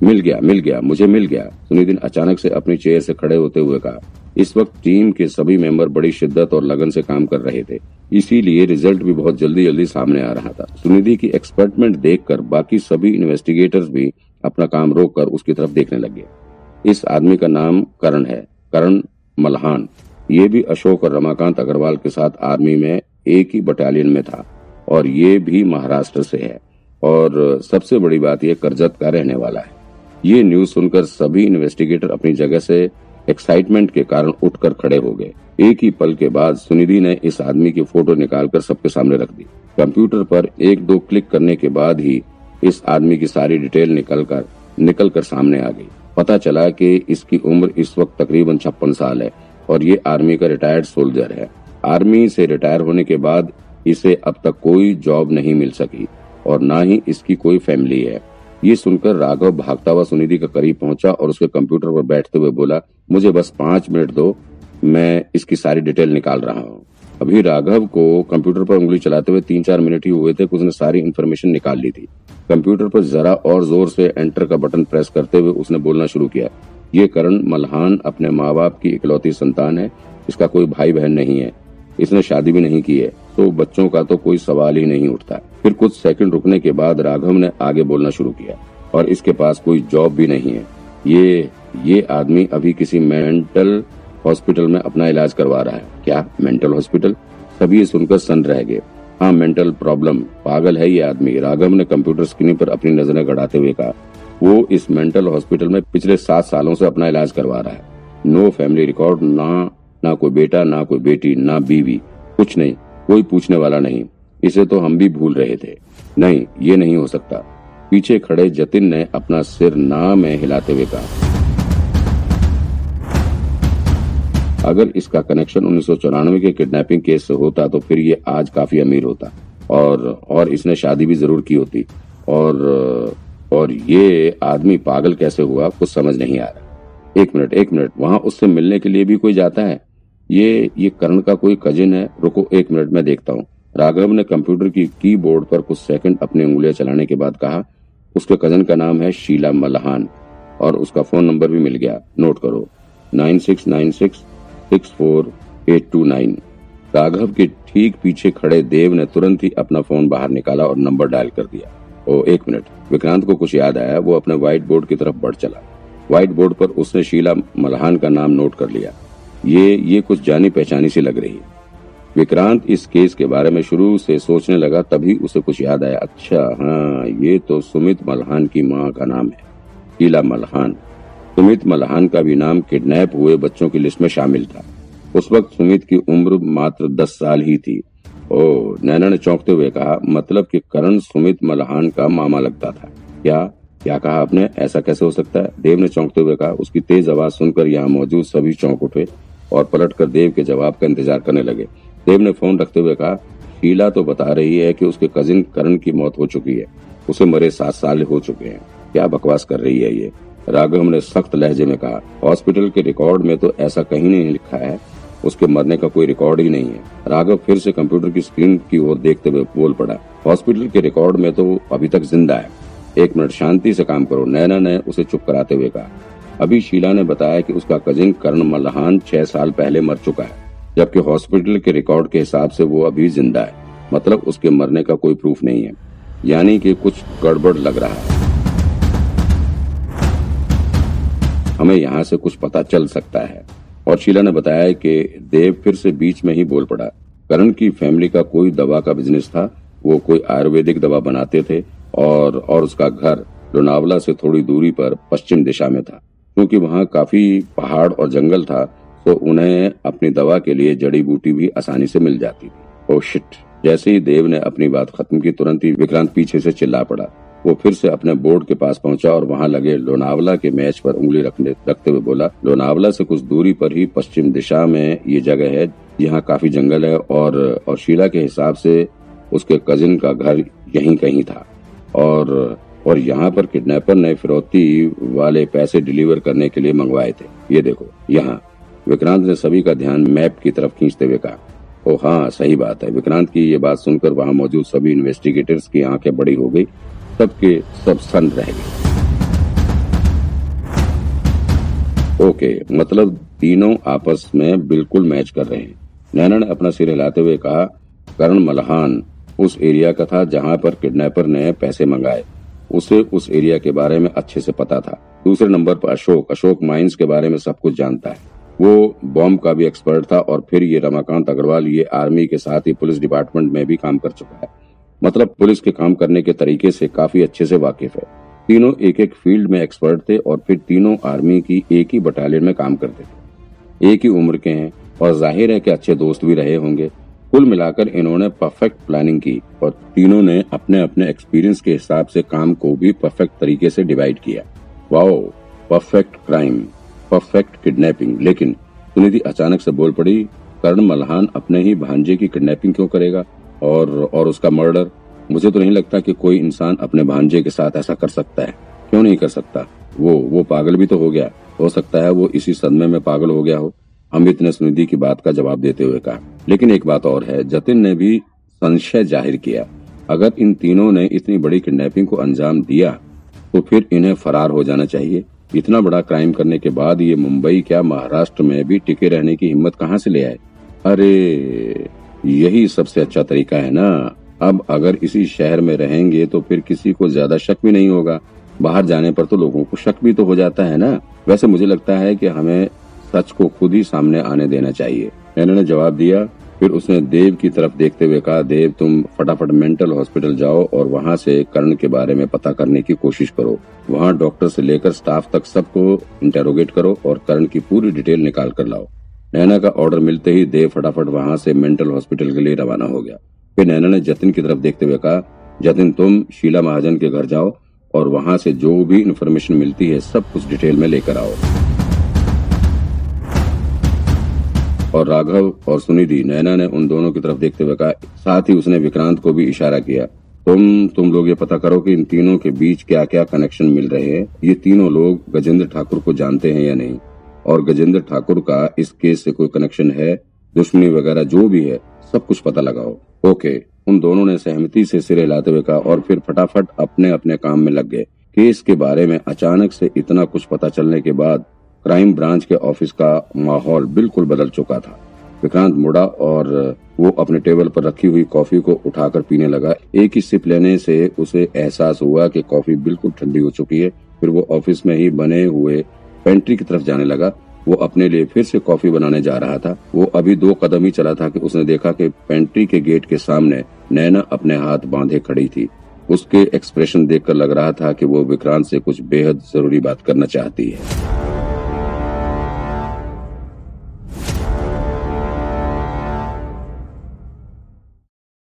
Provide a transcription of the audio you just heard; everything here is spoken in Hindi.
मिल गया मिल गया, मुझे मिल गया। सुनिधि ने अचानक से अपनी चेयर से खड़े होते हुए कहा, इस वक्त टीम के सभी मेंबर बड़ी शिद्दत और लगन से काम कर रहे थे, इसीलिए रिज़ल्ट भी बहुत जल्दी जल्दी सामने आ रहा था। सुनिधि की एक्सपर्टमेंट देखकर बाकी सभी इन्वेस्टिगेटर्स भी अपना काम रोक कर उसकी तरफ़ देखने लगे। इस आदमी का नाम करण है, करण मल्हान। ये भी अशोक और रमाकांत अग्रवाल के साथ आर्मी में एक ही बटालियन में था और ये भी महाराष्ट्र से है। और सबसे बड़ी बात यह करजत का रहने वाला है। ये न्यूज़ सुनकर सभी इन्वेस्टिगेटर अपनी जगह से एक्साइटमेंट के कारण उठकर खड़े हो गए। एक ही पल के बाद सुनिधि ने इस आदमी की फ़ोटो निकालकर सबके सामने रख दी। कंप्यूटर पर एक दो क्लिक करने के बाद ही इस आदमी की सारी डिटेल निकल कर निकल कर सामने आ गई। पता चला कि इसकी उम्र इस वक्त तकरीबन छप्पन साल है और ये आर्मी का रिटायर्ड सोल्जर है। आर्मी से रिटायर होने के बाद इसे अब तक कोई जॉब नहीं मिल सकी और न ही इसकी कोई फैमिली है। ये सुनकर राघव भागता हुआ सुनिधि के करीब पहुँचा और उसके कंप्यूटर पर बैठते हुए बोला, मुझे बस पाँच मिनट दो, मैं इसकी सारी डिटेल निकाल रहा हूँ। अभी राघव को कंप्यूटर पर उंगली चलाते हुए तीन चार मिनट ही हुए थे उसने सारी इन्फॉर्मेशन निकाल ली थी। कंप्यूटर पर जरा और ज़ोर से एंटर का बटन प्रेस करते हुए उसने बोलना शुरू किया, ये करण मल्हान अपने माँ बाप की इकलौती संतान है, इसका कोई भाई बहन नहीं है, इसने शादी भी नहीं की है तो बच्चों का तो कोई सवाल ही नहीं उठता। फिर कुछ सेकंड रुकने के बाद राघव ने आगे बोलना शुरू किया, और इसके पास कोई जॉब भी नहीं है। ये ये आदमी अभी किसी मेंटल हॉस्पिटल में अपना इलाज करवा रहा है। क्या? Mental hospital? सभी सुनकर सन रह गए। हाँ मेंटल प्रॉब्लम। पागल है ये आदमी। राघव ने कंप्यूटर स्क्रीन पर अपनी नज़रें गड़ाते हुए कहा, वो इस मेंटल हॉस्पिटल में पिछले सात सालों से अपना इलाज करवा रहा है। नो फैमिली रिकॉर्ड, ना ना कोई बेटा, ना कोई बेटी, ना बीवी, कुछ नहीं, कोई पूछने वाला नहीं। इसे तो हम भी भूल रहे थे। नहीं, ये नहीं हो सकता। पीछे खड़े जतिन ने अपना सिर ना में हिलाते हुए कहा। अगर इसका कनेक्शन उन्नीस सौ चौरानवे के किडनैपिंग केस से होता तो फिर ये आज काफ़ी अमीर होता। और और इसने शादी भी ज़रूर की होती। और और ये आदमी पागल कैसे हुआ, कुछ समझ नहीं आ रहा। एक मिनट एक मिनट, वहाँ उससे मिलने के लिए भी कोई जाता है? ये ये कर्ण का कोई कजिन है? रुको, एक मिनट, में देखता हूँ। राघव ने कंप्यूटर की कीबोर्ड पर कुछ सेकंड अपनी उंगलियाँ चलाने के बाद कहा, उसके कज़न का नाम है शीला मल्हान और उसका फ़ोन नंबर भी मिल गया। नोट करो, nine six nine six six four eight two nine. Raghav के ठीक पीछे खड़े देव ने तुरंत ही अपना फ़ोन बाहर निकाला और नंबर डायल कर दिया। ओ, एक मिनट। विक्रांत को कुछ याद आया, वो अपने व्हाइट बोर्ड की तरफ़ बढ़ चला। व्हाइट बोर्ड पर उसने शीला मल्हान का नाम नोट कर लिया। ये ये कुछ जानी पहचानी सी लग रही विक्रांत इस केस के बारे में शुरू से सोचने लगा, तभी उसे कुछ याद आया। अच्छा हाँ ये तो सुमित मल्हान की माँ का नाम है शीला मल्हान। सुमित मल्हान का भी नाम किडनैप हुए बच्चों की लिस्ट में शामिल था। उस वक्त सुमित की उम्र मात्र दस साल ही थी। ओ नैना ने चौंकते हुए कहा मतलब कि करण सुमित मल्हान का मामा लगता था। क्या क्या कहा आपने? ऐसा कैसे हो सकता है? देव ने चौंकते हुए कहा, उसकी तेज आवाज़ सुनकर यहाँ मौजूद सभी चौंक उठे और पलट कर देव के जवाब का इंतज़ार करने लगे। देव ने फ़ोन रखते हुए कहा शीला तो बता रही है कि उसके कजिन करण की मौत हो चुकी है। उसे मरे सात साल हो चुके हैं। क्या बकवास कर रही है ये? राघव ने सख्त लहजे में कहा, हॉस्पिटल के रिकॉर्ड में तो ऐसा कहीं नहीं लिखा है। उसके मरने का कोई रिकॉर्ड ही नहीं है। राघव फिर से कंप्यूटर की स्क्रीन की ओर देखते हुए बोल पड़ा, हॉस्पिटल के रिकॉर्ड में तो अभी तक ज़िंदा है। एक मिनट शांति से काम करो। नैना ने उसे चुप कराते हुए कहा, अभी शीला ने बताया कि उसका कजिन करण मल्हान छह साल पहले मर चुका है। जबकि हॉस्पिटल के रिकॉर्ड के हिसाब से वो अभी ज़िंदा है। मतलब उसके मरने का कोई प्रूफ नहीं है। यानी कि कुछ गड़बड़ लग रहा है। हमें यहाँ से कुछ पता चल सकता है। और शीला ने बताया कि देव फिर से बीच में ही बोल पड़ा। करण की फैमिली का कोई दवा का बिज़नेस था। वो कोई आयुर्वेदिक दवा बनाते थे और और उसका घर लोनावला से थोड़ी दूरी पर पश्चिम दिशा में था। क्योंकि वहाँ काफ़ी पहाड़ और जंगल था। तो उन्हें अपनी दवा के लिए जड़ी बूटी भी आसानी से मिल जाती थी। ओ शिट जैसे ही देव ने अपनी बात खत्म की, तुरंत ही विक्रांत पीछे से चिल्ला पड़ा। वो फिर से अपने बोर्ड के पास पहुँचा और वहाँ लगे लोनावला के मैच पर उंगली रखने रखते हुए बोला, लोनावला से कुछ दूरी पर ही पश्चिम दिशा में ये जगह है, यहाँ काफ़ी जंगल है और और शीला के हिसाब से उसके कजिन का घर यहीं कहीं था। और और यहाँ पर किडनैपर ने फिरौती वाले पैसे डिलीवर करने के लिए मंगवाए थे। ये देखो, यहाँ विक्रांत ने सभी का ध्यान मैप की तरफ़ खींचते हुए कहा ओ हाँ सही बात है। विक्रांत की ये बात सुनकर वहाँ मौजूद सभी इन्वेस्टिगेटर्स की आँखें बड़ी हो गई सबके सब सन रह गए। ओके मतलब तीनों आपस में बिल्कुल मैच कर रहे हैं। नैना ने अपना सिर हिलाते हुए कहा, करण मलहान, उस एरिया का था जहाँ पर किडनैपर ने पैसे मंगाए। उसे उस एरिया के बारे में अच्छे से पता था। दूसरे नंबर पर अशोक अशोक माइंस के बारे में सब कुछ जानता है। वो बॉम्ब का भी एक्सपर्ट था और फिर ये रमाकांत अग्रवाल ये आर्मी के साथ ही पुलिस डिपार्टमेंट में भी काम कर चुका है। मतलब पुलिस के काम करने के तरीके से काफ़ी अच्छे से वाकिफ है। तीनों एक एक फ़ील्ड में एक्सपर्ट थे और फिर तीनों आर्मी की एक ही बटालियन में काम करते थे। एक ही उम्र के हैं और ज़ाहिर है कि अच्छे दोस्त भी रहे होंगे। कुल मिलाकर इन्होंने परफेक्ट प्लानिंग की और तीनों ने अपने अपने एक्सपीरियंस के हिसाब से काम को भी परफेक्ट तरीके से डिवाइड किया। Wow perfect crime perfect kidnapping. लेकिन सुनिधि अचानक से बोल पड़ी, कर्ण मल्हान अपने ही भांजे की किडनैपिंग क्यों करेगा? और और उसका मर्डर? मुझे तो नहीं लगता कि कोई इंसान अपने भांजे के साथ ऐसा कर सकता है। क्यों नहीं कर सकता? वो वो पागल भी तो हो गया। हो सकता है वो इसी सदमे में पागल हो गया हो। अमित ने सुनिधि की बात का जवाब देते हुए कहा। लेकिन एक बात और है, जतिन ने भी संशय ज़ाहिर किया। अगर इन तीनों ने इतनी बड़ी किडनैपिंग को अंजाम दिया तो फिर इन्हें फरार हो जाना चाहिए। इतना बड़ा क्राइम करने के बाद ये मुंबई क्या महाराष्ट्र में भी टिके रहने की हिम्मत कहाँ से ले आए? अरे, यही सबसे अच्छा तरीका है ना। अब अगर इसी शहर में रहेंगे तो फिर किसी को ज़्यादा शक भी नहीं होगा। बाहर जाने पर तो लोगों को शक भी तो हो जाता है ना। वैसे मुझे लगता है कि हमें सच को खुद ही सामने आने देना चाहिए। नैना ने जवाब दिया फिर उसने देव की तरफ़ देखते हुए कहा, देव, तुम फटाफट मेंटल हॉस्पिटल जाओ और वहाँ से कर्ण के बारे में पता करने की कोशिश करो। वहाँ डॉक्टर से लेकर स्टाफ तक सबको इंटेरोगेट करो और कर्ण की पूरी डिटेल निकाल कर लाओ। नैना का ऑर्डर मिलते ही देव फटाफट वहाँ से मेंटल हॉस्पिटल के लिए रवाना हो गया। फिर नैना ने जतिन की तरफ़ देखते हुए कहा, जतिन, तुम शीला महाजन के घर जाओ और वहाँ से जो भी इन्फॉर्मेशन मिलती है सब कुछ डिटेल में लेकर आओ। और राघव और सुनिधि नैना ने उन दोनों की तरफ़ देखते हुए कहा, साथ ही उसने विक्रांत को भी इशारा किया। तुम तुम लोग ये पता करो कि इन तीनों के बीच क्या क्या कनेक्शन मिल रहे हैं। ये तीनों लोग गजेंद्र ठाकुर को जानते हैं या नहीं? और गजेंद्र ठाकुर का इस केस से कोई कनेक्शन है? दुश्मनी वगैरह जो भी है, सब कुछ पता लगाओ। ओके, उन दोनों ने सहमति से सिरे लाते हुए कहा और फिर फटाफट अपने अपने काम में लग गए। केस के बारे में अचानक से इतना कुछ पता चलने के बाद क्राइम ब्रांच के ऑफ़िस का माहौल बिल्कुल बदल चुका था। विक्रांत मुड़ा और वो अपने टेबल पर रखी हुई कॉफ़ी को उठाकर पीने लगा। एक ही सिप लेने से उसे एहसास हुआ कि कॉफ़ी बिल्कुल ठंडी हो चुकी है। फिर वो ऑफ़िस में ही बने हुए पेंट्री की तरफ़ जाने लगा। वो अपने लिए फिर से कॉफ़ी बनाने जा रहा था। वो अभी दो कदम ही चला था कि उसने देखा कि पेंट्री के गेट के सामने नैना अपने हाथ बांधे खड़ी थी। उसके एक्सप्रेशन देखकर लग रहा था कि वो विक्रांत से कुछ बेहद ज़रूरी बात करना चाहती है।